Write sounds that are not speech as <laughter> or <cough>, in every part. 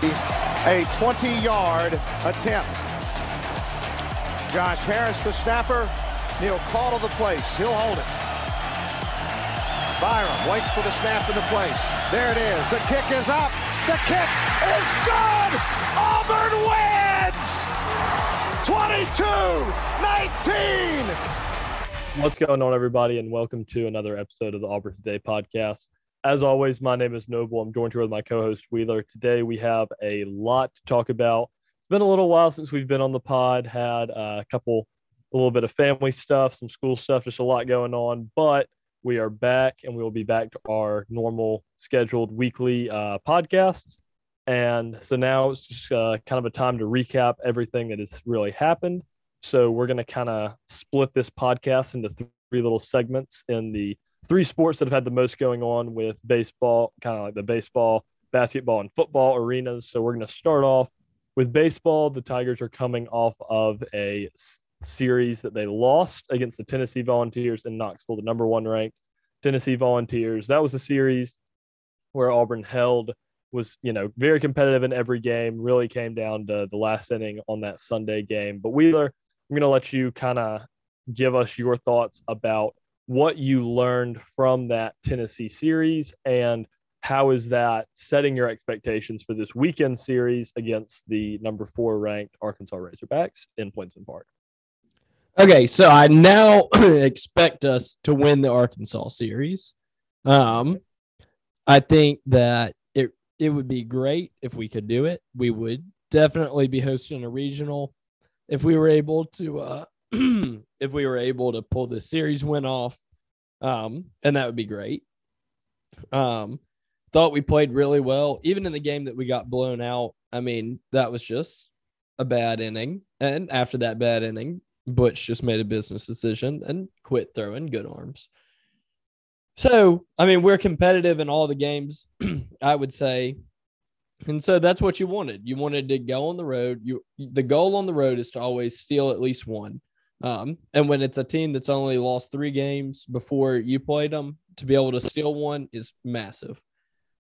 A 20-yard attempt. Josh Harris, the snapper. Neil call to the place. He'll hold it. Byrum waits for the snap to the place. There it is. The kick is up. The kick is good. Auburn wins. 22-19. What's going on, everybody, and welcome to another episode of the Auburn Today podcast. As always, my name is Noble. I'm joined here with my co-host Wheeler. Today we have a lot to talk about. It's been a little while since we've been on the pod. Had a couple, a little bit of family stuff, some school stuff, just a lot going on. But we are back, and we will be back to our normal scheduled weekly uh, podcasts. And so now it's just uh, kind of a time to recap everything that has really happened. So we're going to kind of split this podcast into three little segments in the three sports that have had the most going on with baseball, kind of like the baseball, basketball, and football arenas. So we're going to start off with baseball. The Tigers are coming off of a series that they lost against the Tennessee Volunteers in Knoxville, the number one ranked Tennessee Volunteers. That was a series where Auburn held was you know very competitive in every game really came down to the last inning on that sunday game but wheeler i'm going to let you kind of give us your thoughts about what you learned from that Tennessee series and how is that setting your expectations for this weekend series against the number four ranked Arkansas Razorbacks in Plainsman Park? Okay, so I now <clears throat> expect us to win the Arkansas series. Um, I think that it it would be great if we could do it. We would definitely be hosting a regional if we were able to uh, <clears throat> if we were able to pull the series win off, um, and that would be great. Um, thought we played really well, even in the game that we got blown out. I mean, that was just a bad inning, and after that bad inning, Butch just made a business decision and quit throwing good arms. So, I mean, we're competitive in all the games, <clears throat> I would say. And so that's what you wanted. You wanted to go on the road. You the goal on the road is to always steal at least one. Um, and when it's a team that's only lost three games before you played them, to be able to steal one is massive.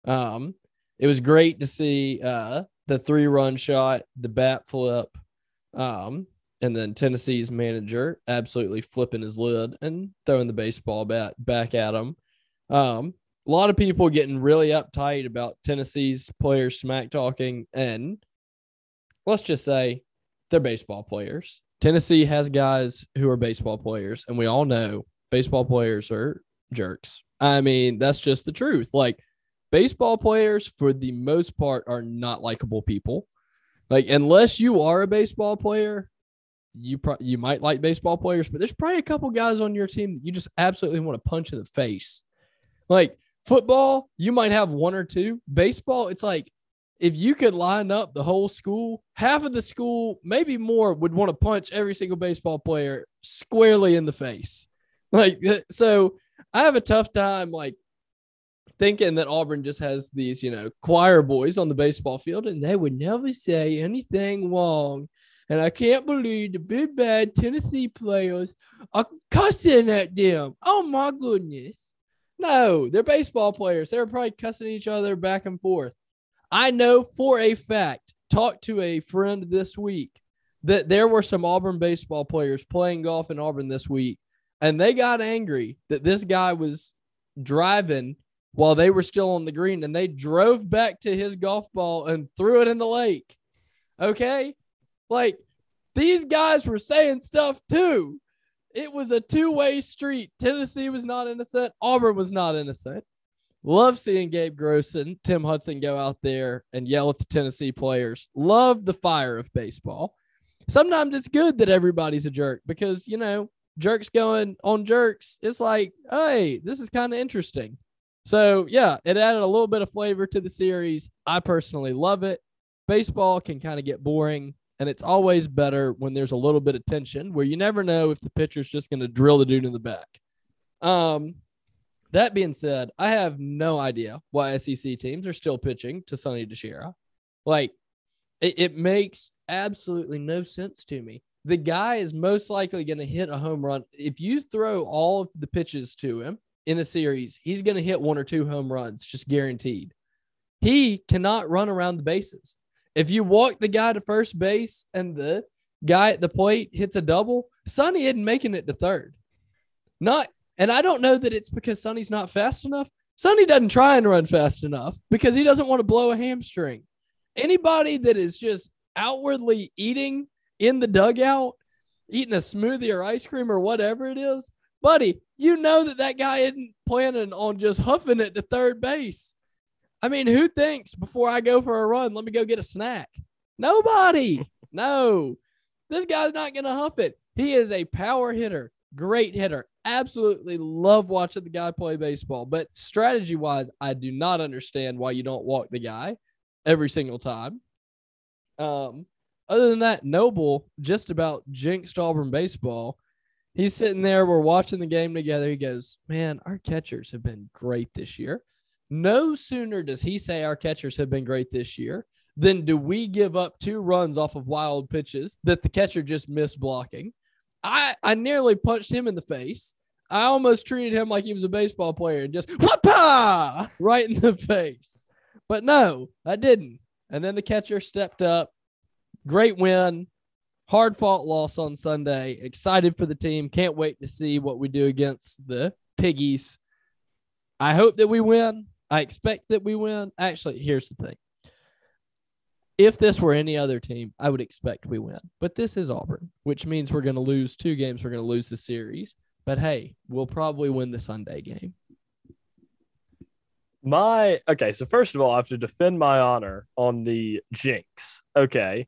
Um, it was great to see uh, the three run shot, the bat flip, um, and then Tennessee's manager absolutely flipping his lid and throwing the baseball bat back at him. Um, a lot of people getting really uptight about Tennessee's players smack talking, and let's just say they're baseball players. Tennessee has guys who are baseball players, and we all know baseball players are jerks. I mean, that's just the truth. Like, baseball players, for the most part, are not likable people. Like, unless you are a baseball player, you pro- you might like baseball players, but there's probably a couple guys on your team that you just absolutely want to punch in the face. Like football, you might have one or two. Baseball, it's like if you could line up the whole school, half of the school, maybe more, would want to punch every single baseball player squarely in the face. <laughs> Like, uh, so I have a tough time, like, thinking that Auburn just has these, you know, choir boys on the baseball field and they would never say anything wrong. And I can't believe the big bad Tennessee players are cussing at them. Oh my goodness. No, they're baseball players. They're probably cussing each other back and forth. I know for a fact, talked to a friend this week that there were some Auburn baseball players playing golf in Auburn this week, and they got angry that this guy was driving while they were still on the green and they drove back to his golf ball and threw it in the lake. Okay? Like these guys were saying stuff too. It was a two way street. Tennessee was not innocent. Auburn was not innocent. Love seeing Gabe Gross and Tim Hudson go out there and yell at the Tennessee players. Love the fire of baseball. Sometimes it's good that everybody's a jerk because, you know, jerks going on jerks. It's like, hey, this is kind of interesting. So, yeah, it added a little bit of flavor to the series. I personally love it. Baseball can kind of get boring And it's always better when there's a little bit of tension where you never know if the pitcher's just going to drill the dude in the back. Um, that being said, I have no idea why SEC teams are still pitching to Sonny DiChiara. Like, it, it makes absolutely no sense to me. The guy is most likely going to hit a home run. If you throw all of the pitches to him in a series, he's going to hit one or two home runs, just guaranteed. He cannot run around the bases. If you walk the guy to first base and the guy at the plate hits a double, Sonny isn't making it to third. Not, and I don't know that it's because Sonny's not fast enough. Sonny doesn't try and run fast enough because he doesn't want to blow a hamstring. Anybody that is just outwardly eating in the dugout, eating a smoothie or ice cream or whatever it is, buddy, you know that that guy isn't planning on just huffing it to third base. I mean, who thinks before I go for a run, let me go get a snack? Nobody. <laughs> no, this guy's not going to huff it. He is a power hitter, great hitter. Absolutely love watching the guy play baseball. But strategy wise, I do not understand why you don't walk the guy every single time. Um, other than that, Noble just about jinxed Auburn baseball. He's sitting there. We're watching the game together. He goes, Man, our catchers have been great this year. No sooner does he say our catchers have been great this year than do we give up two runs off of wild pitches that the catcher just missed blocking. I, I nearly punched him in the face. I almost treated him like he was a baseball player and just whoop right in the face. But no, I didn't. And then the catcher stepped up. Great win. Hard fought loss on Sunday. Excited for the team. Can't wait to see what we do against the Piggies. I hope that we win. I expect that we win. Actually, here's the thing. If this were any other team, I would expect we win. But this is Auburn, which means we're going to lose two games. We're going to lose the series. But hey, we'll probably win the Sunday game. My okay, so first of all, I have to defend my honor on the jinx. Okay.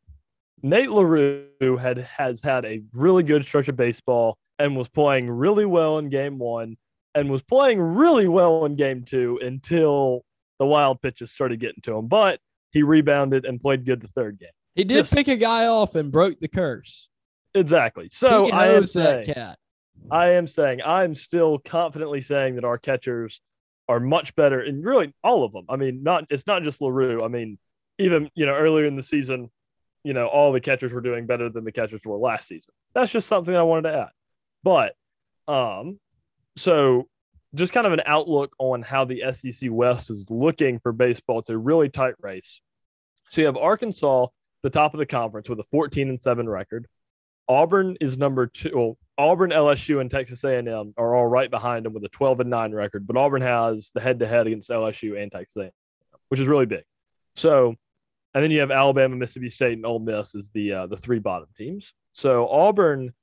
Nate LaRue had has had a really good stretch of baseball and was playing really well in game one and was playing really well in game two until the wild pitches started getting to him. But he rebounded and played good the third game. He did Just, pick a guy off and broke the curse. Exactly. So I am saying, cat. I am saying I'm still confidently saying that our catchers are much better, and really all of them. I mean, not it's not just LaRue. I mean, even you know earlier in the season, you know all the catchers were doing better than the catchers were last season. That's just something I wanted to add. But um, so just kind of an outlook on how the SEC West is looking for baseball to really tight race. So you have Arkansas, the top of the conference, with a 14 and 7 record. Auburn is number two. Well, Auburn, LSU, and Texas A&M are all right behind them with a 12 and 9 record, but Auburn has the head to head against LSU and Texas A&M, which is really big. So, and then you have Alabama, Mississippi State, and Ole Miss as the uh, the three bottom teams. So Auburn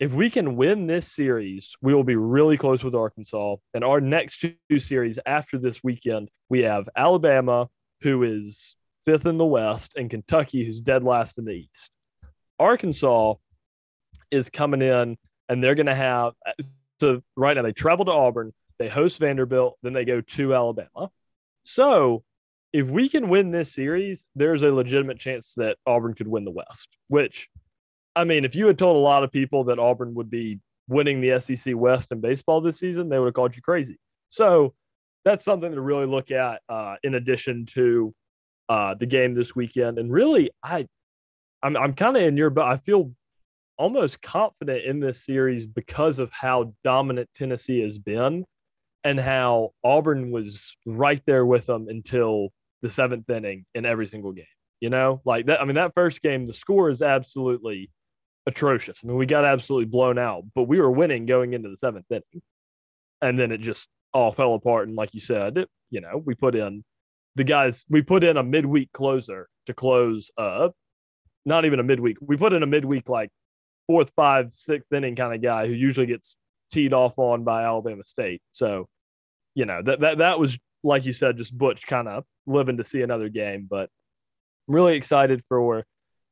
if we can win this series, we will be really close with Arkansas. And our next two series after this weekend, we have Alabama, who is fifth in the West, and Kentucky, who's dead last in the East. Arkansas is coming in, and they're going to have so right now they travel to Auburn, they host Vanderbilt, then they go to Alabama. So if we can win this series, there's a legitimate chance that Auburn could win the West, which I mean, if you had told a lot of people that Auburn would be winning the SEC West in baseball this season, they would have called you crazy. So that's something to really look at uh, in addition to uh, the game this weekend. And really, I, I'm, I'm kind of in your, but I feel almost confident in this series because of how dominant Tennessee has been and how Auburn was right there with them until the seventh inning in every single game. You know, like that. I mean, that first game, the score is absolutely atrocious. I mean, we got absolutely blown out, but we were winning going into the seventh inning. And then it just all fell apart. And like you said, it, you know, we put in the guys, we put in a midweek closer to close up. Not even a midweek. We put in a midweek, like fourth, five, sixth inning kind of guy who usually gets teed off on by Alabama State. So, you know, that that that was like you said, just Butch kind of living to see another game. But I'm really excited for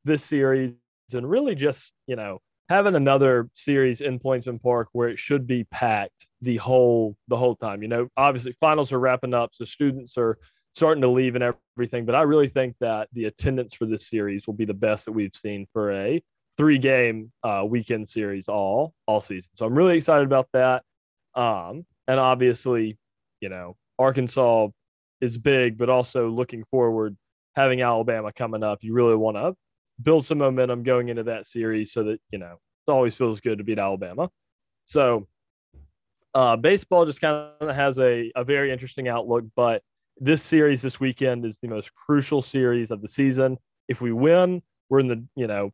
this series and really just, you know, having another series in Plainsman Park where it should be packed the whole the whole time. You know, obviously finals are wrapping up, so students are starting to leave and everything. But I really think that the attendance for this series will be the best that we've seen for a three game uh, weekend series all all season. So I'm really excited about that. Um, and obviously, you know, Arkansas is big, but also looking forward, having Alabama coming up, you really want to build some momentum going into that series so that, you know, it always feels good to beat Alabama. So uh, baseball just kind of has a, a very interesting outlook, but this series this weekend is the most crucial series of the season. If we win, we're in the, you know,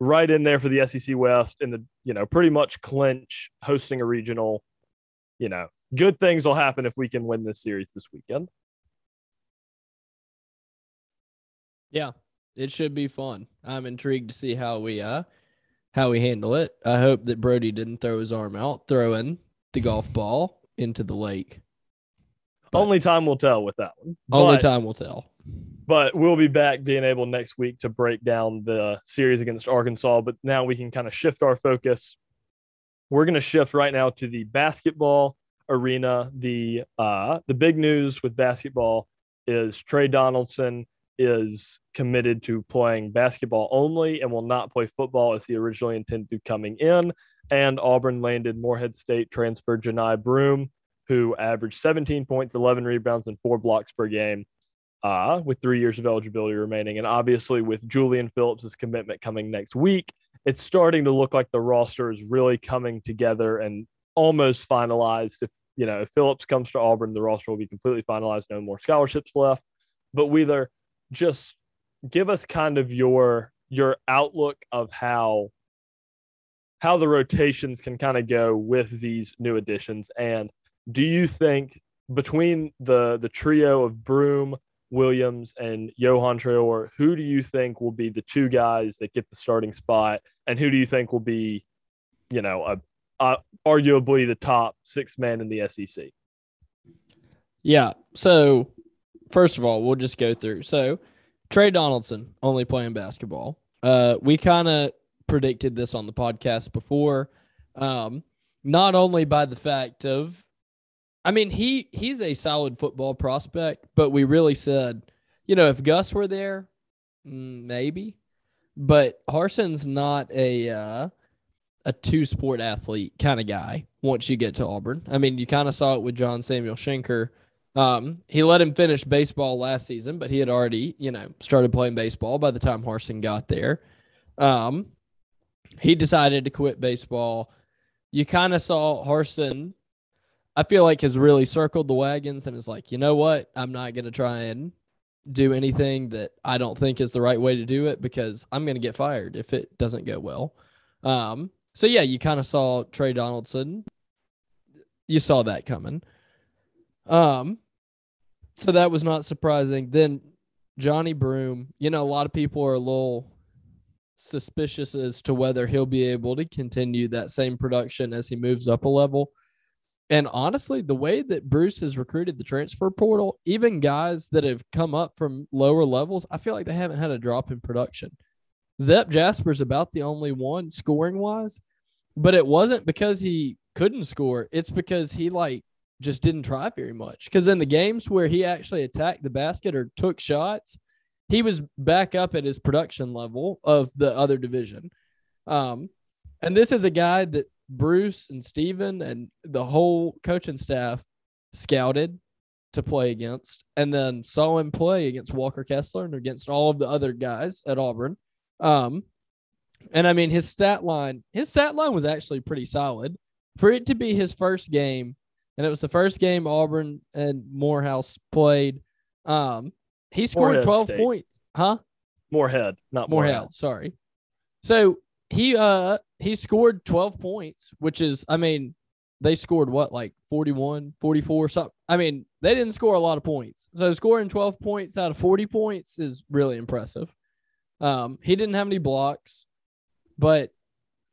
right in there for the SEC West and the, you know, pretty much clinch hosting a regional. You know, good things will happen if we can win this series this weekend. Yeah, it should be fun. I'm intrigued to see how we uh how we handle it. I hope that Brody didn't throw his arm out throwing the golf ball into the lake. But only time will tell with that one. Only but, time will tell. But we'll be back being able next week to break down the series against Arkansas. But now we can kind of shift our focus. We're going to shift right now to the basketball arena. The uh, the big news with basketball is Trey Donaldson is committed to playing basketball only and will not play football as he originally intended coming in. And Auburn landed Morehead State transfer Johni Broom, who averaged 17 points, 11 rebounds, and four blocks per game, uh, with three years of eligibility remaining. And obviously, with Julian Phillips' commitment coming next week, it's starting to look like the roster is really coming together and almost finalized. If you know if Phillips comes to Auburn, the roster will be completely finalized. No more scholarships left. But Wheeler, just give us kind of your your outlook of how how the rotations can kind of go with these new additions and do you think between the the trio of Broom, Williams, and Yohan Traore, who do you think will be the two guys that get the starting spot, and who do you think will be, you know, a, a arguably the top six man in the SEC? Yeah. So first of all, we'll just go through. So Trey Donaldson only playing basketball. Uh, we kind of predicted this on the podcast before. Um, not only by the fact of I mean, he he's a solid football prospect, but we really said, you know, if Gus were there, mm, maybe. But Harsin's not a uh, a two sport athlete kind of guy. Once you get to Auburn, I mean, you kind of saw it with John Samuel Shenker um, he let him finish baseball last season, but he had already, you know, started playing baseball by the time Harsin got there. Um, he decided to quit baseball. You kind of saw Harsin, I feel like, has really circled the wagons and is like, you know what? I'm not going to try and do anything that I don't think is the right way to do it because I'm going to get fired if it doesn't go well. Um, so, yeah, you kind of saw Trey Donaldson. You saw that coming. Um, so that was not surprising. Then Johni Broom, you know, a lot of people are a little suspicious as to whether he'll be able to continue that same production as he moves up a level. And honestly, the way that Bruce has recruited the transfer portal, even guys that have come up from lower levels, I feel like they haven't had a drop in production. Zep Jasper's about the only one scoring wise, but it wasn't because he couldn't score. It's because he like just didn't try very much. Because in the games where he actually attacked the basket or took shots, he was back up at his production level of the other division. Um, and this is a guy that Bruce and Steven and the whole coaching staff scouted to play against and then saw him play against Walker Kessler and against all of the other guys at Auburn. Um, and I mean, his stat line, his stat line was actually pretty solid for it to be his first game and it was the first game Auburn and Morehouse played. Um, he scored Morehead 12 State. points, huh? Morehead, not Morehead. Morehead. Sorry. So he uh he scored 12 points, which is, I mean, they scored what like 41, 44, something. I mean, they didn't score a lot of points. So scoring 12 points out of 40 points is really impressive. Um, he didn't have any blocks, but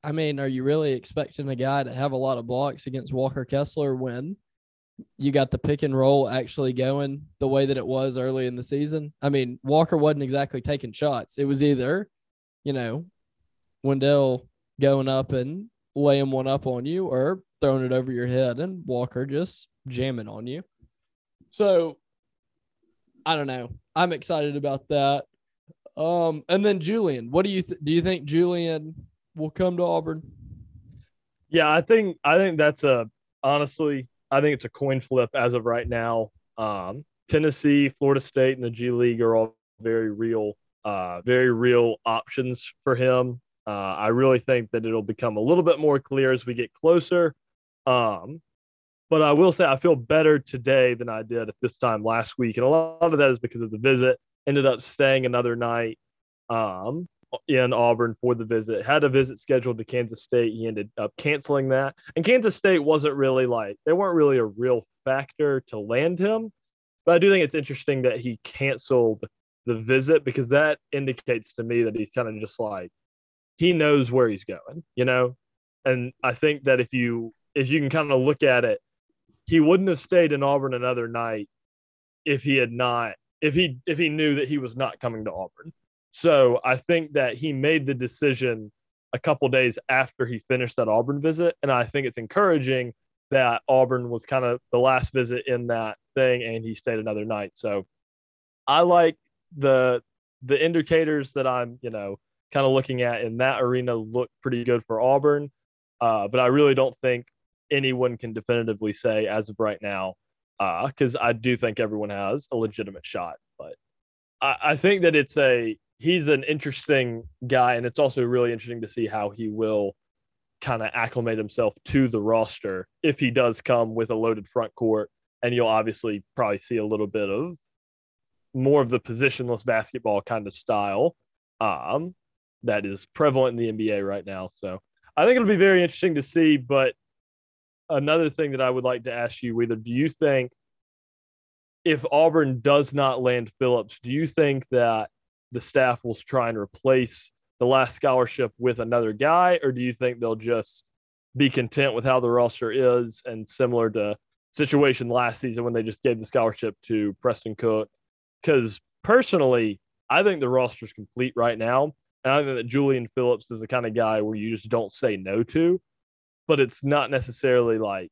I mean, are you really expecting a guy to have a lot of blocks against Walker Kessler when you got the pick and roll actually going the way that it was early in the season? I mean, Walker wasn't exactly taking shots. It was either, you know, Wendell going up and laying one up on you or throwing it over your head and Walker just jamming on you. So I don't know. I'm excited about that. Um, and then Julian, what do you th- do? You think Julian will come to Auburn? Yeah, I think I think that's a honestly, I think it's a coin flip as of right now. Um, Tennessee, Florida State, and the G League are all very real, uh, very real options for him. Uh, I really think that it'll become a little bit more clear as we get closer. Um, but I will say I feel better today than I did at this time last week, and a lot of that is because of the visit. Ended up staying another night um, in Auburn for the visit. Had a visit scheduled to Kansas State. He ended up canceling that, and Kansas State wasn't really like they weren't really a real factor to land him. But I do think it's interesting that he canceled the visit because that indicates to me that he's kind of just like he knows where he's going, you know. And I think that if you if you can kind of look at it, he wouldn't have stayed in Auburn another night if he had not if he if he knew that he was not coming to Auburn. So I think that he made the decision a couple days after he finished that Auburn visit, and I think it's encouraging that Auburn was kind of the last visit in that thing, and he stayed another night. So I like the the indicators that I'm you know kind of looking at in that arena look pretty good for Auburn, uh, but I really don't think anyone can definitively say as of right now because uh, I do think everyone has a legitimate shot. But I, I, think that it's a he's an interesting guy, and it's also really interesting to see how he will kind of acclimate himself to the roster if he does come with a loaded front court. And you'll obviously probably see a little bit of more of the positionless basketball kind of style um, that is prevalent in the NBA right now. So I think it'll be very interesting to see. But another thing that I would like to ask you, whether do you think if Auburn does not land Phillips, do you think that the staff will try and replace the last scholarship with another guy, or do you think they'll just be content with how the roster is and similar to situation last season when they just gave the scholarship to Preston Cook? Because personally, I think the roster is complete right now. And I think that Julian Phillips is the kind of guy where you just don't say no to but it's not necessarily like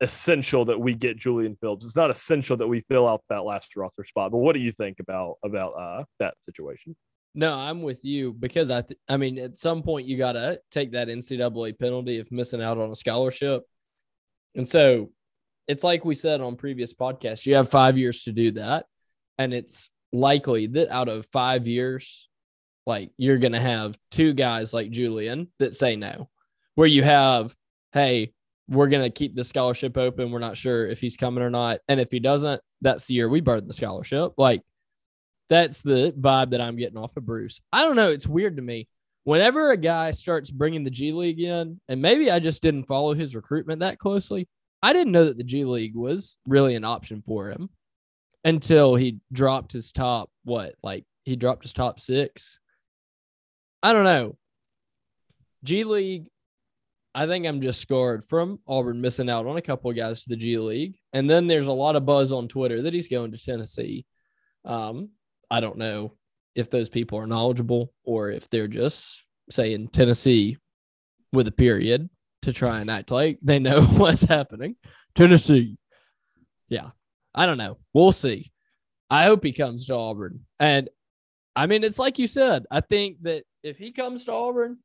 essential that we get Julian Phillips. It's not essential that we fill out that last roster spot. But what do you think about about uh, that situation? No, I'm with you because I th- I mean at some point you got to take that NCAA penalty of missing out on a scholarship. And so it's like we said on previous podcasts, you have 5 years to do that and it's likely that out of 5 years like you're to have two guys like Julian that say no. Where you have hey, we're going to keep the scholarship open. We're not sure if he's coming or not. And if he doesn't, that's the year we burn the scholarship. Like, that's the vibe that I'm getting off of Bruce. I don't know. It's weird to me. Whenever a guy starts bringing the G League in, and maybe I just didn't follow his recruitment that closely, I didn't know that the G League was really an option for him until he dropped his top, what, like he dropped his top six. I don't know. G League I think I'm just scarred from Auburn missing out on a couple of guys to the G League. And then there's a lot of buzz on Twitter that he's going to Tennessee. Um, I don't know if those people are knowledgeable or if they're just saying Tennessee with a period to try and act like they know <laughs> what's happening. Tennessee. Yeah. I don't know. We'll see. I hope he comes to Auburn. And I mean, it's like you said, I think that if he comes to Auburn,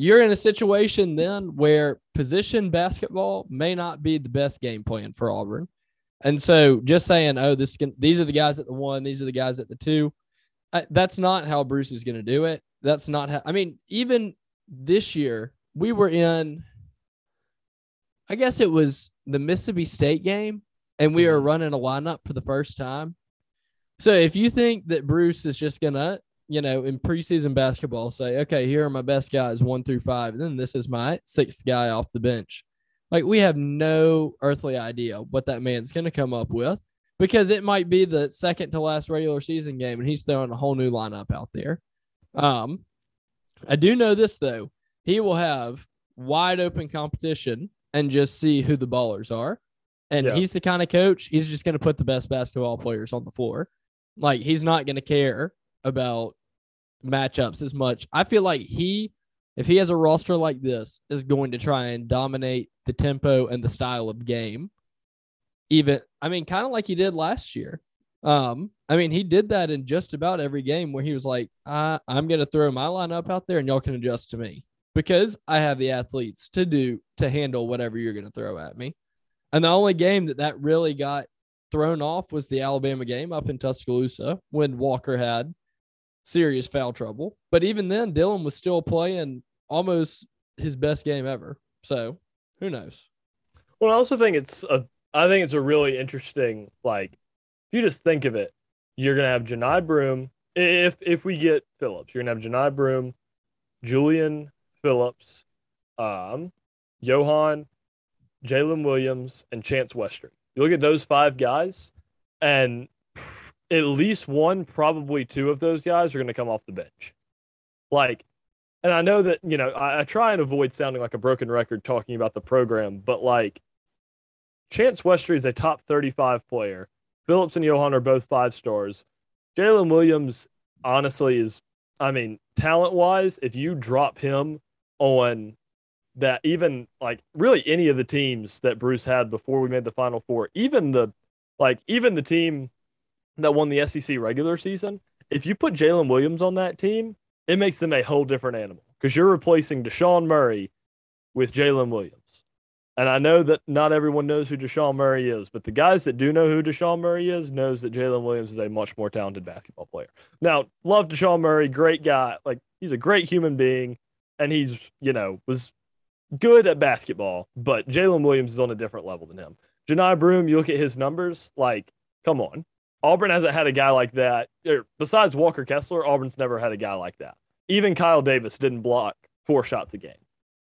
you're in a situation then where position basketball may not be the best game plan for Auburn. And so just saying, oh, this can, these are the guys at the one, these are the guys at the two, uh, that's not how Bruce is going to do it. That's not how, I mean, even this year, we were in, I guess it was the Mississippi State game, and we were mm-hmm. running a lineup for the first time. So if you think that Bruce is just going to you know, in preseason basketball, say, okay, here are my best guys, one through five, and then this is my sixth guy off the bench. Like we have no earthly idea what that man's going to come up with because it might be the second to last regular season game and he's throwing a whole new lineup out there. Um, I do know this though, he will have wide open competition and just see who the ballers are. And yeah. he's the kind of coach, he's just going to put the best basketball players on the floor. Like he's not going to care about matchups as much. I feel like he, if he has a roster like this, is going to try and dominate the tempo and the style of game. Even, I mean, kind of like he did last year. Um, I mean, he did that in just about every game where he was like, I'm going to throw my lineup out there and y'all can adjust to me because I have the athletes to do to handle whatever you're going to throw at me. And the only game that that really got thrown off was the Alabama game up in Tuscaloosa when Walker had serious foul trouble. But even then, Dylan was still playing almost his best game ever. So who knows? Well, I also think it's a I think it's a really interesting like if you just think of it, you're gonna have Johni Broom. If if we get Phillips, you're gonna have Johni Broom, Julian Phillips, um, Yohan, Jaylin Williams, and Chance Westry. You look at those five guys, and at least one, probably two of those guys are gonna come off the bench. Like, and I know that, you know, I, I try and avoid sounding like a broken record talking about the program, but like Chance Westry is a top 35 player. Phillips and Yohan are both five stars. Jaylin Williams, honestly, is, I mean, talent wise, if you drop him on that, even like really any of the teams that Bruce had before we made the Final Four, even the, like, even the team that won the SEC regular season, if you put Jaylin Williams on that team, it makes them a whole different animal because you're replacing Deshaun Murray with Jaylin Williams. And I know that not everyone knows who Deshaun Murray is, but the guys that do know who Deshaun Murray is knows that Jaylin Williams is a much more talented basketball player. Now, love Deshaun Murray, great guy. Like he's a great human being, and he's you know was good at basketball, but Jaylin Williams is on a different level than him. Johni Broom, you look at his numbers, like come on, Auburn hasn't had a guy like that. Er, besides Walker Kessler, Auburn's never had a guy like that. Even Kyle Davis didn't block four shots a game.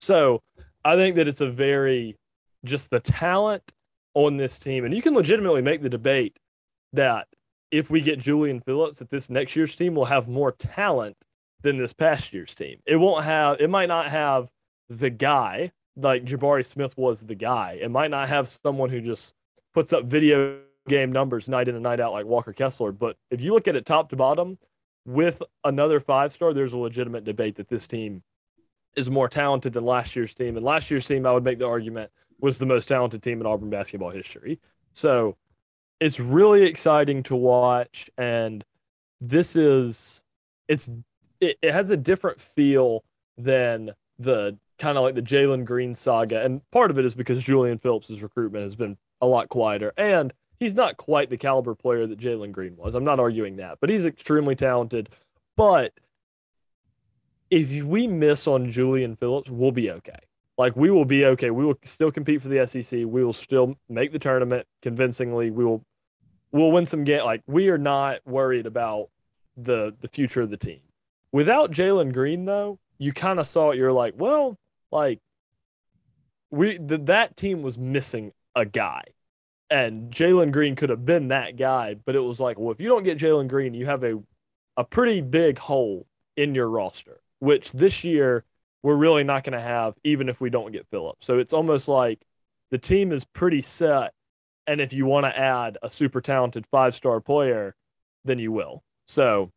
So I think that it's a very just the talent on this team. And you can legitimately make the debate that if we get Julian Phillips, that this next year's team will have more talent than this past year's team. It won't have, it might not have the guy like Jabari Smith was the guy. It might not have someone who just puts up video game numbers night in and night out like Walker Kessler. But if you look at it top to bottom with another five star, there's a legitimate debate that this team is more talented than last year's team. And last year's team, I would make the argument, was the most talented team in Auburn basketball history. So it's really exciting to watch. And this is, it's, it, it has a different feel than the kind of like the Jalen Green saga. And part of it is because Julian Phillips' recruitment has been a lot quieter. And he's not quite the caliber player that Jalen Green was. I'm not arguing that, but he's extremely talented. But if we miss on Julian Phillips, we'll be okay. Like we will be okay. We will still compete for the SEC. We will still make the tournament convincingly. We will we'll win some game. Like we are not worried about the the future of the team. Without Jalen Green though, you kind of saw it. You're like, well, like we the, that team was missing a guy, and Jalen Green could have been that guy. But it was like, well, if you don't get Jalen Green, you have a a pretty big hole in your roster. Which this year we're really not going to have, even if we don't get Phillips. So it's almost like the team is pretty set. And if you want to add a super talented five star player, then you will. So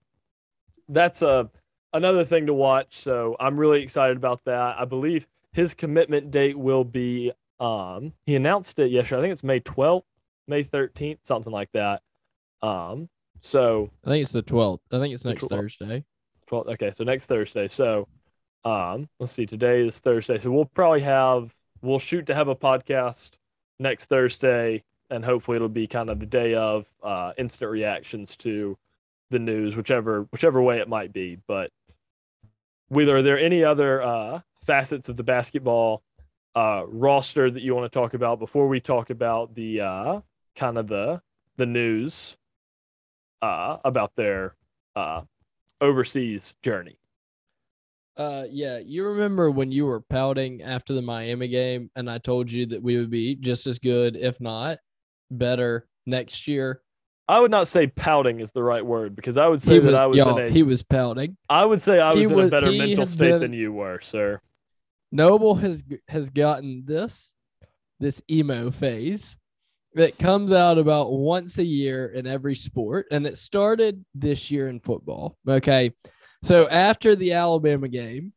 that's a another thing to watch. So I'm really excited about that. I believe his commitment date will be um he announced it yesterday. I think it's May 12th, May 13th, something like that. Um so I think it's the 12th. I think it's next 12th. Thursday. 12th. Okay, so next Thursday. So um, let's see, today is Thursday. So we'll probably have, we'll shoot to have a podcast next Thursday, and hopefully it'll be kind of the day of uh, instant reactions to the news, whichever whichever way it might be. But Wheeler, are there any other uh, facets of the basketball uh, roster that you want to talk about before we talk about the uh, kind of the the news uh, about their uh, overseas journey? Uh, yeah, you remember when you were pouting after the Miami game, and I told you that we would be just as good, if not better, next year. I would not say pouting is the right word because I would say was, that I was y'all, in a, he was pouting. I would say I was He in a better mental state been- than you were, sir. Noble has has gotten this this emo phase that comes out about once a year in every sport, and it started this year in football. Okay, so after the Alabama game,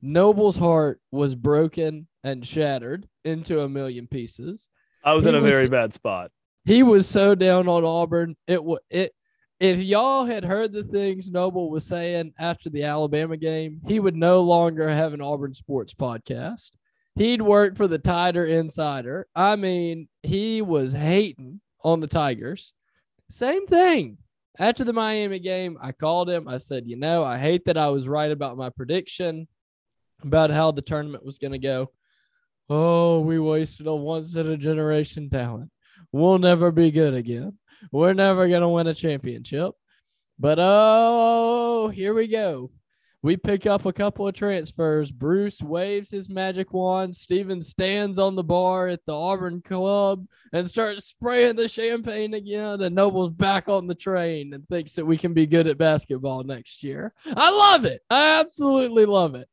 Noble's heart was broken and shattered into a million pieces. I was He in a was- very bad spot. He was so down on Auburn. It was it if y'all had heard the things Noble was saying after the Alabama game, he would no longer have an Auburn sports podcast. He'd work for the Tider Insider. I mean, he was hating on the Tigers. Same thing. After the Miami game, I called him. I said, You know, I hate that I was right about my prediction about how the tournament was going to go. Oh, we wasted a once in a generation talent. We'll never be good again. We're never going to win a championship. But oh, here we go. We pick up a couple of transfers. Bruce waves his magic wand. Steven stands on the bar at the Auburn Club and starts spraying the champagne again. And Noble's back on the train and thinks that we can be good at basketball next year. I love it. I absolutely love it.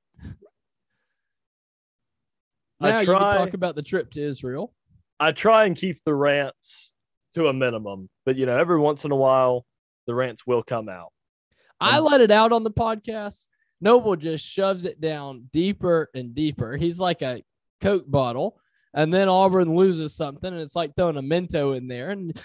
Now I you can try, talk about the trip to Israel. I try and keep the rants to a minimum, but you know, every once in a while, the rants will come out. I Um, let it out on the podcast. Noble just shoves it down deeper and deeper. He's like a Coke bottle. And then Auburn loses something, and it's like throwing a Mento in there. And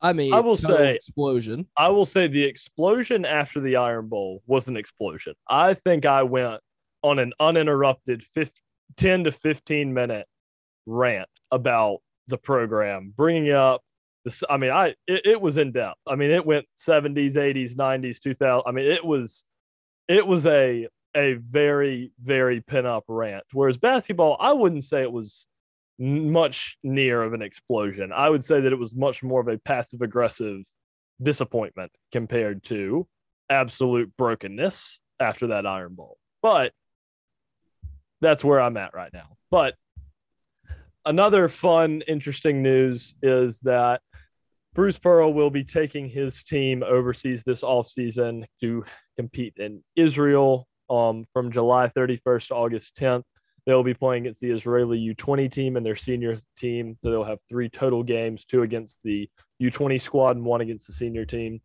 I mean, I will say- explosion. I will say the explosion after the Iron Bowl was an explosion. I think I went on an uninterrupted 15, 10 to 15 minute rant about the program, bringing up this. I mean, I it, it was in depth. I mean, it went 70s, 80s, 90s, 2000. I mean, it was it was a a very very pin up rant. Whereas basketball, I wouldn't say it was much near of an explosion. I would say that it was much more of a passive aggressive disappointment compared to absolute brokenness after that Iron Bowl. But that's where I'm at right now. But another fun, interesting news is that Bruce Pearl will be taking his team overseas this offseason to compete in Israel um, from July 31st to August 10th. They'll be playing against the Israeli U20 team and their senior team. So they'll have three total games two against the U20 squad and one against the senior team.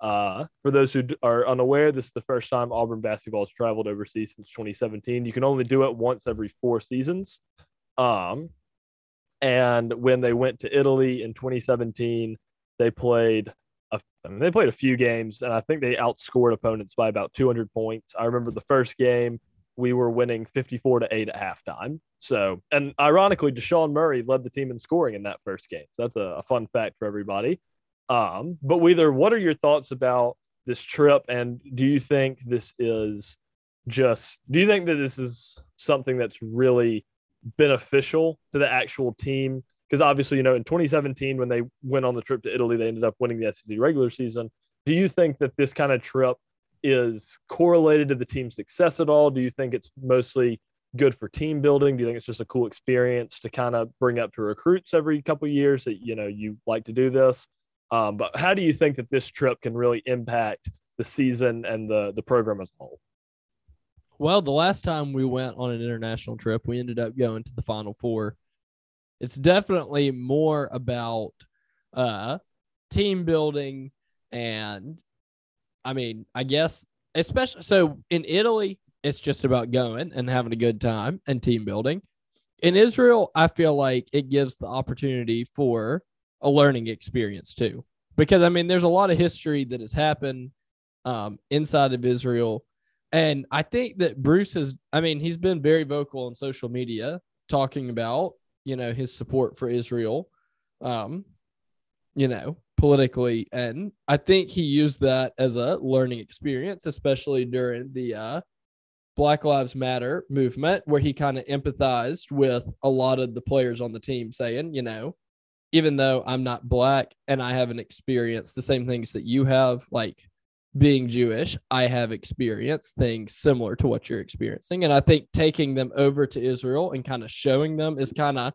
Uh, for those who are unaware, this is the first time Auburn basketball has traveled overseas since 2017. You can only do it once every four seasons. Um, and when they went to Italy in 2017, they played a, I mean, they played a few games, and I think they outscored opponents by about 200 points. I remember the first game we were winning 54 to eight at halftime. So, and ironically, Deshaun Murray led the team in scoring in that first game. So that's a, a fun fact for everybody. Um, but Wheeler, what are your thoughts about this trip? And do you think this is just, do you think that this is something that's really beneficial to the actual team? Because obviously, you know, in 2017, when they went on the trip to Italy, they ended up winning the SEC regular season. Do you think that this kind of trip is correlated to the team's success at all? Do you think it's mostly good for team building? Do you think it's just a cool experience to kind of bring up to recruits every couple years that you know you like to do this? Um, but how do you think that this trip can really impact the season and the the program as a whole? Well, the last time we went on an international trip, we ended up going to the Final Four. It's definitely more about uh, team building and, I mean, I guess especially so in Italy, it's just about going and having a good time and team building. In Israel, I feel like it gives the opportunity for a learning experience too, because I mean, there's a lot of history that has happened um, inside of Israel and I think that Bruce has, I mean, he's been very vocal on social media talking about, you know, his support for Israel, um, you know, politically. And I think he used that as a learning experience, especially during the uh, Black Lives Matter movement, where he kind of empathized with a lot of the players on the team, saying, you know, even though I'm not black and I haven't experienced the same things that you have, like being Jewish, I have experienced things similar to what you're experiencing. And I think taking them over to Israel and kind of showing them is kind of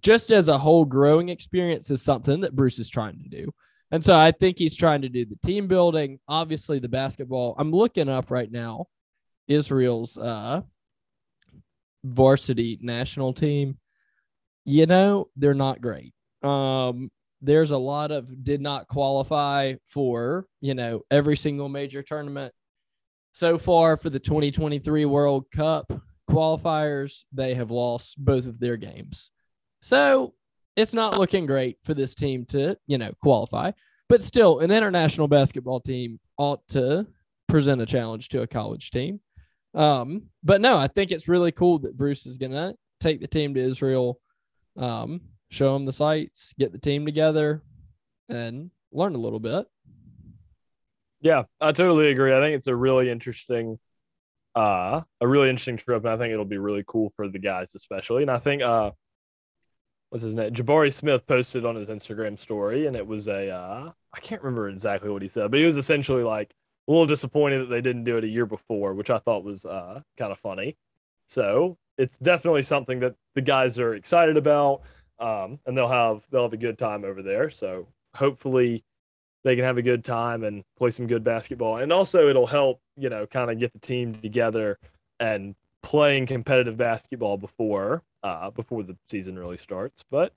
just as a whole growing experience is something that Bruce is trying to do. And so I think he's trying to do the team building, obviously the basketball. I'm looking up right now Israel's uh varsity national team. You know, they're not great. Um there's a lot of did not qualify for, you know, every single major tournament. So far for the 2023 World Cup qualifiers, they have lost both of their games. So it's not looking great for this team to, you know, qualify. but still, an international basketball team ought to present a challenge to a college team. Um, but no, I think it's really cool that Bruce is gonna take the team to Israel, um, show them the sights, get the team together, and learn a little bit. Yeah, I totally agree. I think it's a really interesting, uh, a really interesting trip, and I think it'll be really cool for the guys, especially. And I think, uh, what's his name? Jabari Smith posted on his Instagram story, and it was a, uh, I can't remember exactly what he said, but he was essentially like a little disappointed that they didn't do it a year before, which I thought was uh, kind of funny. So it's definitely something that the guys are excited about, um, and they'll have they'll have a good time over there. So hopefully they can have a good time and play some good basketball. And also it'll help, you know, kind of get the team together and playing competitive basketball before uh before the season really starts. But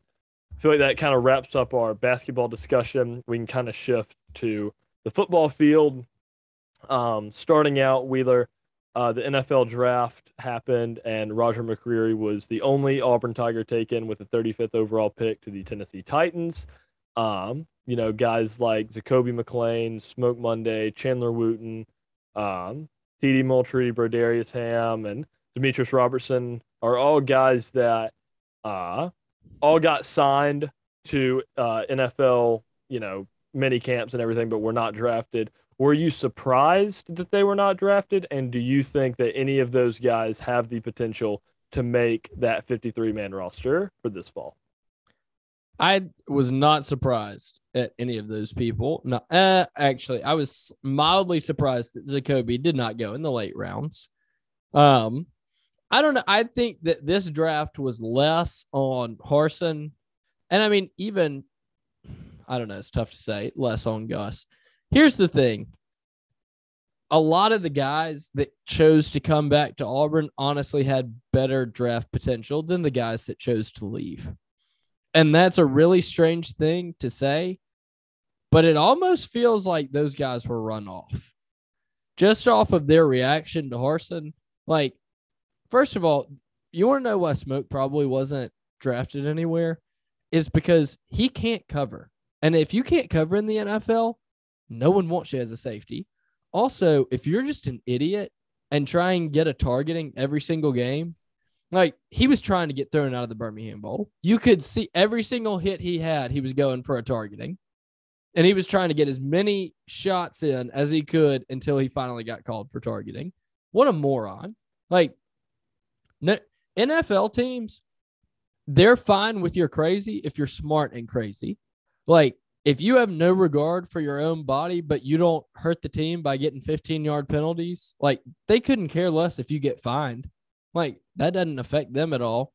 I feel like that kind of wraps up our basketball discussion. We can kind of shift to the football field. Um, starting out, Wheeler, uh, the NFL draft happened, and Roger McCreary was the only Auburn Tiger taken with the 35th overall pick to the Tennessee Titans. Um, you know, guys like Zakoby McClain, Smoke Monday, Chandler Wooten, um, TD Moultry, Brodarious Hamm, and Demetrius Robertson are all guys that uh, all got signed to uh, NFL, you know, mini camps and everything, but were not drafted. Were you surprised that they were not drafted? And do you think that any of those guys have the potential to make that 53 man roster for this fall? I was not surprised at any of those people. No, uh, actually, I was mildly surprised that Zakoby did not go in the late rounds. Um, I don't know. I think that this draft was less on Harsin, and I mean, even I don't know. It's tough to say less on Gus. Here's the thing. A lot of the guys that chose to come back to Auburn honestly had better draft potential than the guys that chose to leave. And that's a really strange thing to say, but it almost feels like those guys were run off just off of their reaction to Harsin. Like, first of all, you want to know why Smoke probably wasn't drafted anywhere? Is because he can't cover. And if you can't cover in the NFL, no one wants you as a safety. Also, if you're just an idiot and try and get a targeting every single game, like he was trying to get thrown out of the Birmingham Bowl. You could see every single hit he had, he was going for a targeting. And he was trying to get as many shots in as he could until he finally got called for targeting. What a moron. Like NFL teams, they're fine with your crazy if you're smart and crazy. Like if you have no regard for your own body, but you don't hurt the team by getting 15 yard penalties, like they couldn't care less if you get fined. Like that doesn't affect them at all.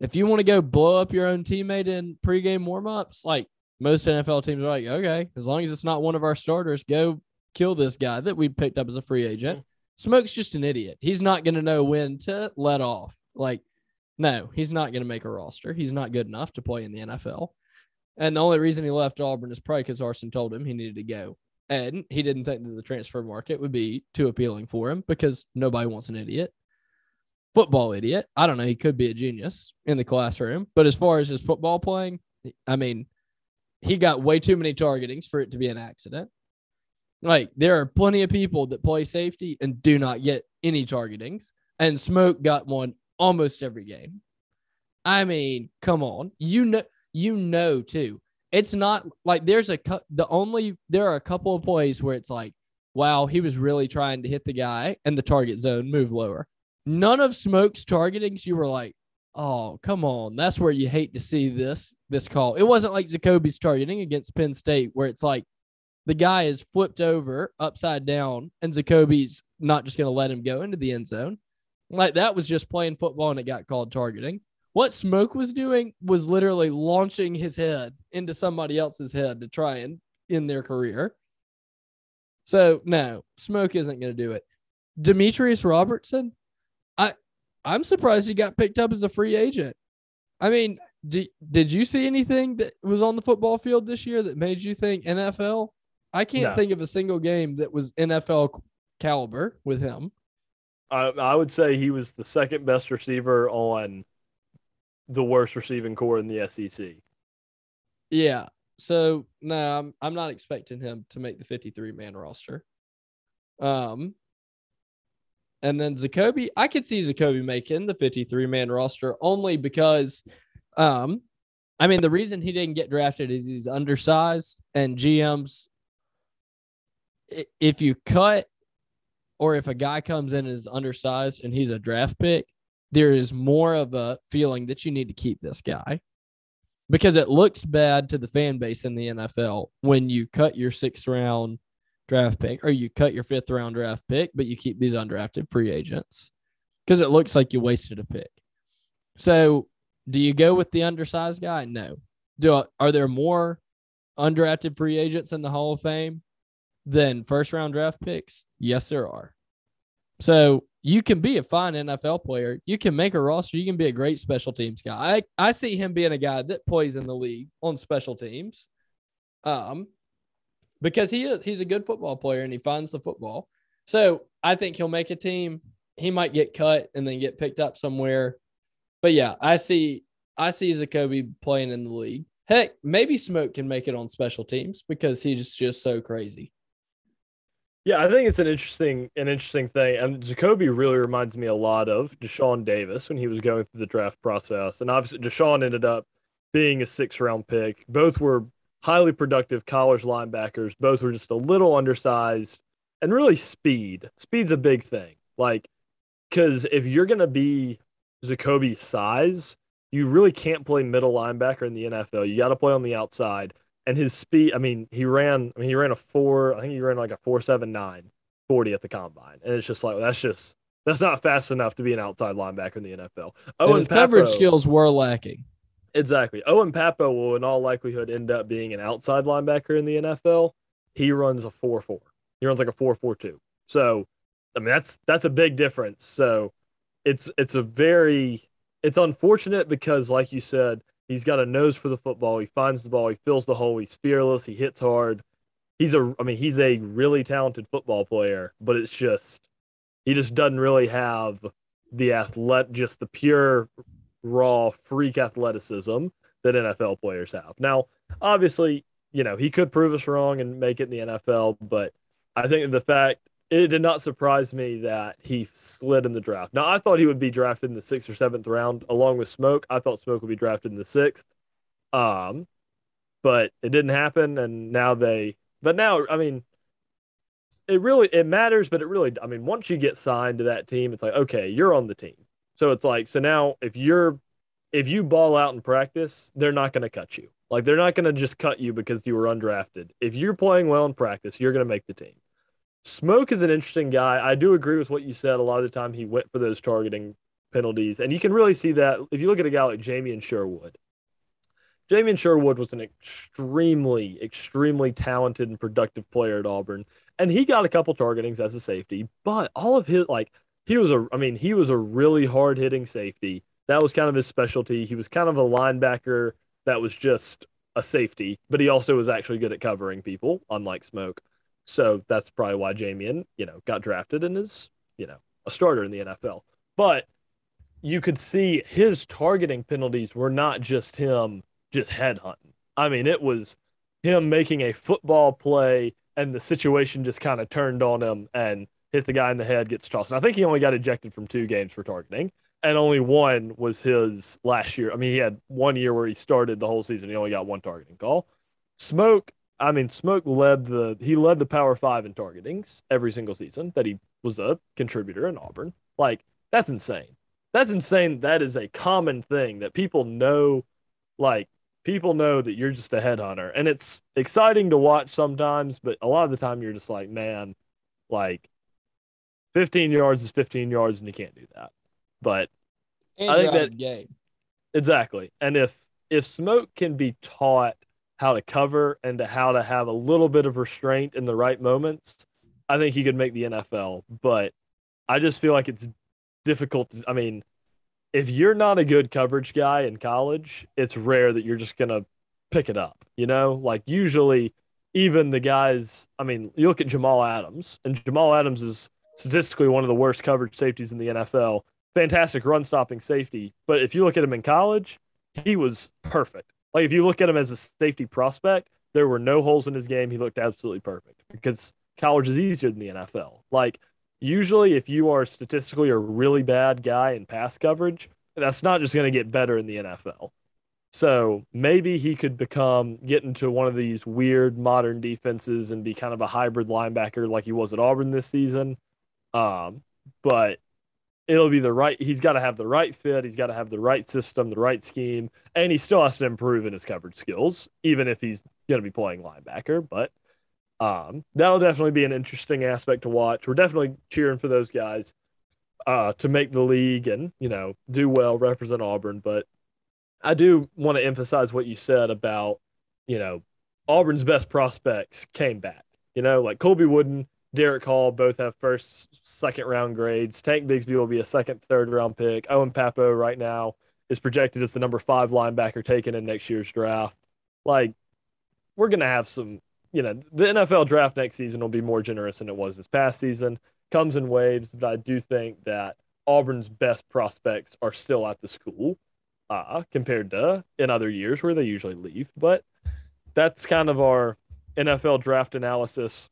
If you want to go blow up your own teammate in pregame warmups, like most NFL teams are like, okay, as long as it's not one of our starters, go kill this guy that we picked up as a free agent. Mm-hmm. Smoke's just an idiot. He's not going to know when to let off. Like, no, he's not going to make a roster. He's not good enough to play in the NFL. And the only reason he left Auburn is probably because Harsin told him he needed to go. And he didn't think that the transfer market would be too appealing for him because nobody wants an idiot. Football idiot. I don't know. He could be a genius in the classroom. But as far as his football playing, I mean, he got way too many targetings for it to be an accident. Like, there are plenty of people that play safety and do not get any targetings. And Smoke got one almost every game. I mean, come on. You know you know too. It's not like there's a the only there are a couple of plays where it's like, wow, he was really trying to hit the guy and the target zone move lower. None of Smoke's targetings, you were like, oh, come on. That's where you hate to see this this call. It wasn't like Zakoby's targeting against Penn State, where it's like the guy is flipped over upside down and Zakoby's not just gonna let him go into the end zone. Like that was just playing football and it got called targeting. What Smoke was doing was literally launching his head into somebody else's head to try and end their career. So no, Smoke isn't going to do it. Demetrius Robertson, I I'm surprised he got picked up as a free agent. I mean, did, did you see anything that was on the football field this year that made you think NFL? I can't no. think of a single game that was NFL caliber with him. I, I would say he was the second best receiver on the worst receiving corps in the SEC. Yeah. so no, I'm I'm not expecting him to make the 53 man roster. Um, and then Zakoby, I could see Zakoby making the 53 man roster only because, um, I mean, the reason he didn't get drafted is he's undersized and GMs. If you cut or if a guy comes in as undersized and he's a draft pick, there is more of a feeling that you need to keep this guy because it looks bad to the fan base in the NFL when you cut your sixth round draft pick or you cut your fifth round draft pick, but you keep these undrafted free agents because it looks like you wasted a pick. So, do you go with the undersized guy? No. Do are there more undrafted free agents in the Hall of Fame than first round draft picks? Yes, there are. So you can be a fine NFL player. You can make a roster. You can be a great special teams guy. I, I see him being a guy that plays in the league on special teams. Um, because he is he's a good football player and he finds the football. So I think he'll make a team. He might get cut and then get picked up somewhere. But yeah, I see I see Zakoby playing in the league. Heck, maybe Smoke can make it on special teams because he's just so crazy. Yeah, I think it's an interesting an interesting thing. And Zakoby really reminds me a lot of Deshaun Davis when he was going through the draft process. And obviously Deshaun ended up being a six round pick. Both were highly productive college linebackers. Both were just a little undersized and really speed. Speed's a big thing. Like, because if you're going to be Zakoby's size, you really can't play middle linebacker in the NFL. You got to play on the outside. And his speed, I mean, he ran, I mean, he ran a four, I think he ran like a four seven nine 40 at the combine. And it's just like, that's just, that's not fast enough to be an outside linebacker in the NFL. Oh, his coverage skills were lacking. Exactly. Owen Pappoe will, in all likelihood, end up being an outside linebacker in the NFL. He runs a four-four. He runs like a four-four-two. So, I mean, that's that's a big difference. So, it's it's a very it's unfortunate because, like you said, he's got a nose for the football. He finds the ball. He fills the hole. He's fearless. He hits hard. He's a, I mean, he's a really talented football player, but it's just he just doesn't really have the athletic, just the pure raw freak athleticism that NFL players have. Now, obviously, you know, he could prove us wrong and make it in the NFL, but I think the fact it did not surprise me that he slid in the draft. Now, I thought he would be drafted in the sixth or seventh round along with Smoke. I thought Smoke would be drafted in the sixth. Um, but it didn't happen. And now they, but now, I mean, it really, it matters, but it really, I mean, once you get signed to that team, it's like, okay, you're on the team. So it's like, so now if you're, if you ball out in practice, they're not going to cut you. Like they're not going to just cut you because you were undrafted. If you're playing well in practice, you're going to make the team. Smoke is an interesting guy. I do agree with what you said. A lot of the time he went for those targeting penalties. And you can really see that if you look at a guy like Jamien Sherwood. Jamien Sherwood was an extremely, extremely talented and productive player at Auburn. And he got a couple targetings as a safety, but all of his like he was a I mean, he was a really hard hitting safety. That was kind of his specialty. He was kind of a linebacker that was just a safety, but he also was actually good at covering people, unlike Smoke. So that's probably why Jamien, you know, got drafted and is, you know, a starter in the NFL. But you could see his targeting penalties were not just him just headhunting. I mean, it was him making a football play and the situation just kind of turned on him and hit the guy in the head, gets tossed. And I think he only got ejected from two games for targeting, and only one was his last year. I mean, he had one year where he started the whole season. He only got one targeting call. Smoke, I mean, Smoke led the he led the Power Five in targetings every single season that he was a contributor in Auburn. Like that's insane. That's insane. That is a common thing that people know. Like people know that you're just a headhunter, and it's exciting to watch sometimes. But a lot of the time, you're just like, man, like 15 yards is 15 yards, and you can't do that. But and I think that game exactly. And if if Smoke can be taught how to cover and to how to have a little bit of restraint in the right moments, I think he could make the NFL. But I just feel like it's difficult. I mean, if you're not a good coverage guy in college, it's rare that you're just gonna pick it up. You know, like usually even the guys. I mean, you look at Jamal Adams, and Jamal Adams is statistically one of the worst coverage safeties in the NFL. Fantastic run stopping safety. But if you look at him in college, he was perfect. Like if you look at him as a safety prospect, there were no holes in his game. He looked absolutely perfect because college is easier than the NFL. Like usually if you are statistically a really bad guy in pass coverage, that's not just going to get better in the NFL. So maybe he could become get into one of these weird modern defenses and be kind of a hybrid linebacker like he was at Auburn this season. Um, but it'll be the right. He's got to have the right fit. He's got to have the right system, the right scheme, and he still has to improve in his coverage skills, even if he's going to be playing linebacker. But um, that'll definitely be an interesting aspect to watch. We're definitely cheering for those guys uh, to make the league and you know do well, represent Auburn. But I do want to emphasize what you said about you know Auburn's best prospects came back. You know, like Colby Wooden, Derick Hall both have first, second round grades. Tank Bigsby will be a second, third round pick. Owen Pappoe right now is projected as the number five linebacker taken in next year's draft. Like, we're gonna have some you know, the NFL draft next season will be more generous than it was this past season. Comes in waves, but I do think that Auburn's best prospects are still at the school uh, compared to in other years where they usually leave. But that's kind of our NFL draft analysis.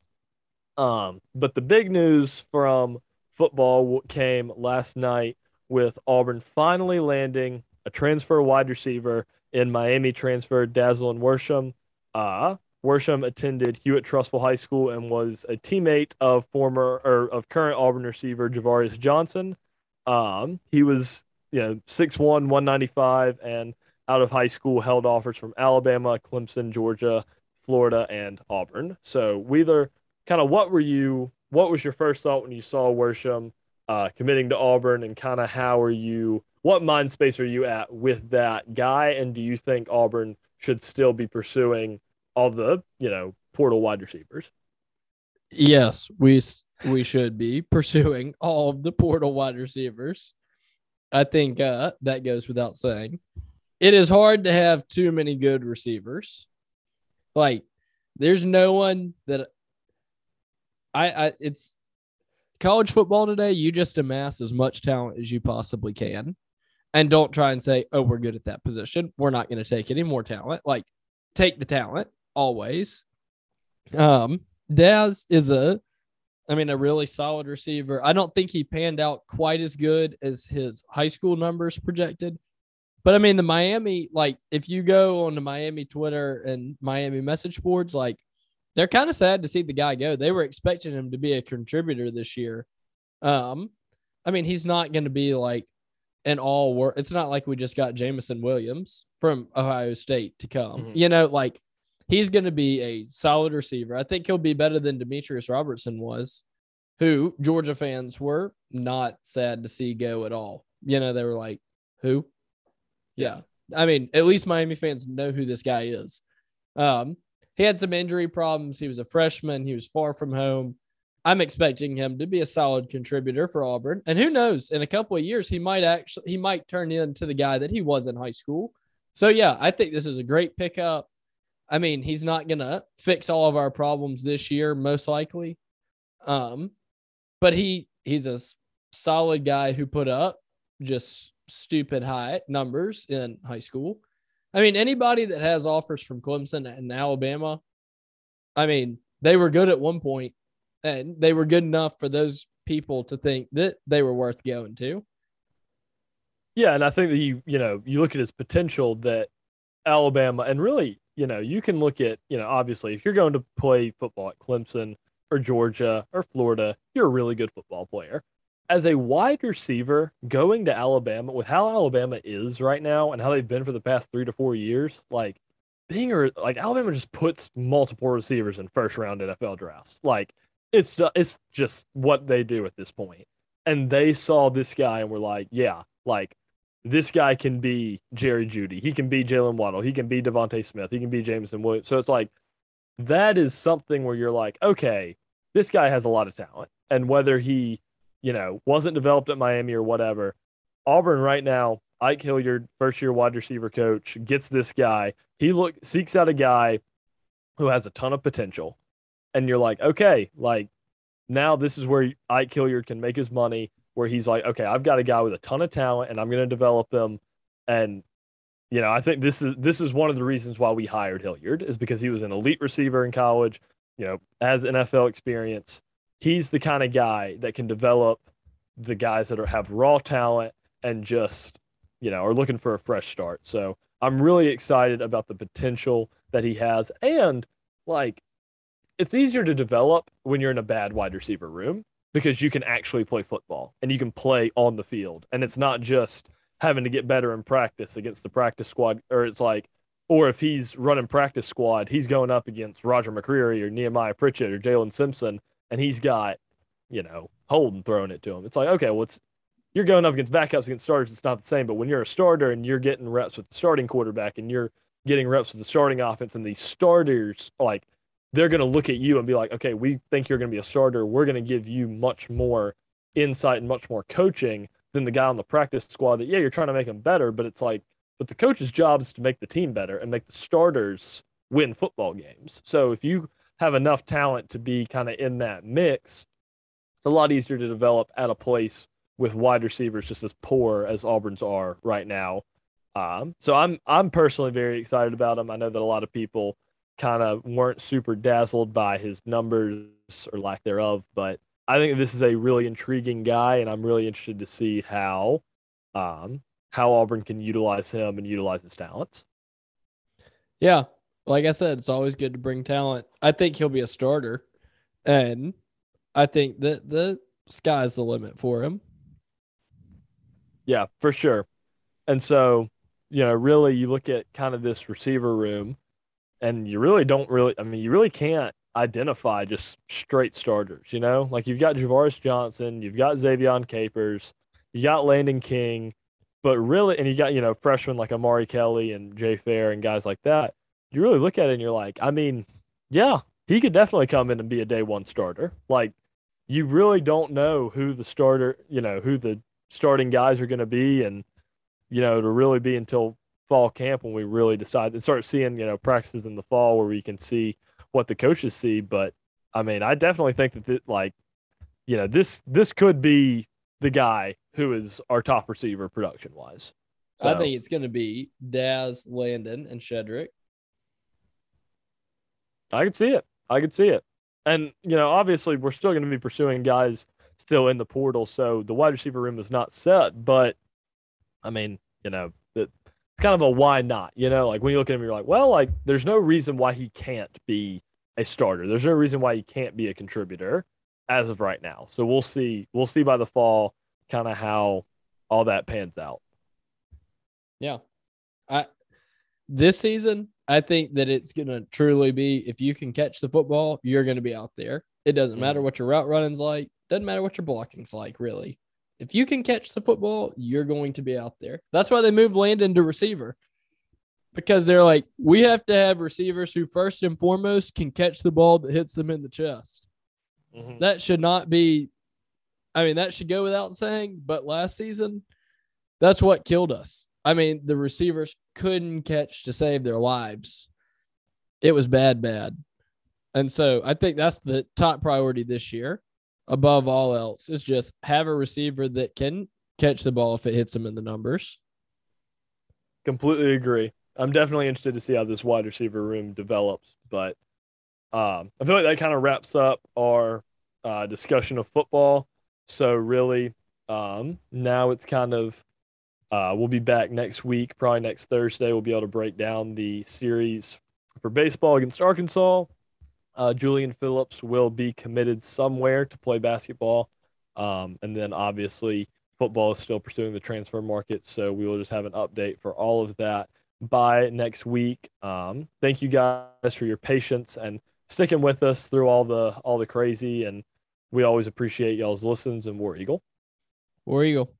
Um, but the big news from football came last night with Auburn finally landing a transfer wide receiver in Miami transfer Dazalin Worsham. Uh, Worsham attended Hewitt Trussville High School and was a teammate of former or of current Auburn receiver Ja'Varrius Johnson. Um, he was, you know, 6'1, 195, and out of high school held offers from Alabama, Clemson, Georgia, Florida, and Auburn. So, Wheeler, kind of what were you, what was your first thought when you saw Worsham uh, committing to Auburn, and kind of how are you, what mind space are you at with that guy? And do you think Auburn should still be pursuing all the you know portal wide receivers. Yes, we we should be pursuing all of the portal wide receivers. I think uh, that goes without saying. It is hard to have too many good receivers. Like, there's no one that I, I it's college football today. You just amass as much talent as you possibly can, and don't try and say, "Oh, we're good at that position. We're not going to take any more talent." Like, take the talent always. Um, Daz is a, I mean, a really solid receiver. I don't think he panned out quite as good as his high school numbers projected. But I mean, the Miami, like, if you go on the Miami Twitter and Miami message boards, like, they're kind of sad to see the guy go. They were expecting him to be a contributor this year. Um, I mean, he's not going to be like an all work. It's not like we just got Jameson Williams from Ohio State to come. Mm-hmm. You know, like he's going to be a solid receiver. I think he'll be better than Demetrius Robertson was, who Georgia fans were not sad to see go at all. You know, they were like, who? Yeah. I mean, at least Miami fans know who this guy is. Um, he had some injury problems. He was a freshman. He was far from home. I'm expecting him to be a solid contributor for Auburn. And who knows, in a couple of years, he might actually he might turn into the guy that he was in high school. So yeah, I think this is a great pickup. I mean, he's not to fix all of our problems this year, most likely. Um, but he he's a solid guy who put up just stupid high numbers in high school. I mean, anybody that has offers from Clemson and Alabama, I mean, they were good at one point, and they were good enough for those people to think that they were worth going to. Yeah, and I think that you you know you look at his potential that Alabama and really you know, you can look at, you know, obviously if you're going to play football at Clemson or Georgia or Florida, you're a really good football player. As a wide receiver going to Alabama with how Alabama is right now and how they've been for the past three to four years, like being a, like Alabama just puts multiple receivers in first round NFL drafts. Like it's it's just what they do at this point. And they saw this guy and were like, yeah, like this guy can be Jerry Jeudy, He can be Jaylen Waddle. He can be DeVonta Smith. He can be Jameson Williams. So it's like that is something where you're like, okay, this guy has a lot of talent. And whether he, you know, wasn't developed at Miami or whatever, Auburn right now, Ike Hilliard, first year wide receiver coach, gets this guy. He look seeks out a guy who has a ton of potential. And you're like, okay, like now this is where Ike Hilliard can make his money where he's like, okay, I've got a guy with a ton of talent and I'm going to develop him. And you know, I think this is this is one of the reasons why we hired Hilliard is because he was an elite receiver in college, you know, has NFL experience. He's the kind of guy that can develop the guys that are have raw talent and just, you know, are looking for a fresh start. So I'm really excited about the potential that he has. And like it's easier to develop when you're in a bad wide receiver room because you can actually play football and you can play on the field. And it's not just having to get better in practice against the practice squad, or it's like, or if he's running practice squad, he's going up against Roger McCreary or Nehemiah Pritchett or Jaylin Simpson, and he's got, you know, Holden throwing it to him. It's like, okay, well, it's you're going up against backups against starters, it's not the same. But when you're a starter and you're getting reps with the starting quarterback and you're getting reps with the starting offense, and the starters like they're going to look at you and be like, okay, we think you're going to be a starter. We're going to give you much more insight and much more coaching than the guy on the practice squad that, yeah, you're trying to make him better, but it's like, but the coach's job is to make the team better and make the starters win football games. So if you have enough talent to be kind of in that mix, it's a lot easier to develop at a place with wide receivers just as poor as Auburn's are right now. Um, so I'm I'm personally very excited about him. I know that a lot of people kind of weren't super dazzled by his numbers or lack thereof, but I think this is a really intriguing guy, and I'm really interested to see how um, how Auburn can utilize him and utilize his talents. Yeah, like I said, it's always good to bring talent. I think he'll be a starter, and I think that the sky's the limit for him. Yeah, for sure. And so, you know, really, you look at kind of this receiver room, and you really don't really. I mean, you really can't identify just straight starters, you know? Like you've got Ja'Varrius Johnson, you've got Ze'Vian Capers, you got Landen King, but really, and you got, you know, freshmen like Omari Kelly and Jay Fair and guys like that. You really look at it and you're like, I mean, yeah, he could definitely come in and be a day one starter. Like, you really don't know who the starter, you know, who the starting guys are going to be. And, you know, to really be until fall camp when we really decide and start seeing, you know, practices in the fall where we can see what the coaches see. But I mean, I definitely think that th- like, you know, this this could be the guy who is our top receiver production wise. So, I think it's going to be Daz, Landen, and Shedrick. I could see it. I could see it. And you know, obviously, we're still going to be pursuing guys still in the portal, so the wide receiver room is not set. But I mean, you know, it's kind of a why not? You know, like when you look at him, you're like, well, like there's no reason why he can't be a starter. There's no reason why he can't be a contributor as of right now. So we'll see. We'll see by the fall kind of how all that pans out. Yeah. I this season, I think that it's going to truly be if you can catch the football, you're going to be out there. It doesn't matter what your route running's like, doesn't matter what your blocking's like, really. If you can catch the football, you're going to be out there. That's why they moved Landen to receiver because they're like, we have to have receivers who first and foremost can catch the ball that hits them in the chest. Mm-hmm. That should not be, I mean, that should go without saying. But last season, that's what killed us. I mean, the receivers couldn't catch to save their lives. It was bad, bad. And so I think that's the top priority this year, above all else, is just have a receiver that can catch the ball if it hits them in the numbers. Completely agree. I'm definitely interested to see how this wide receiver room develops. But um, I feel like that kind of wraps up our uh, discussion of football. So really, um, now it's kind of uh, we'll be back next week, probably next Thursday. We'll be able to break down the series for baseball against Arkansas. Uh, Julian Phillips will be committed somewhere to play basketball, um, and then obviously football is still pursuing the transfer market. So we will just have an update for all of that by next week. Um, thank you guys for your patience and sticking with us through all the all the crazy and we always appreciate y'all's listens and War Eagle. War Eagle.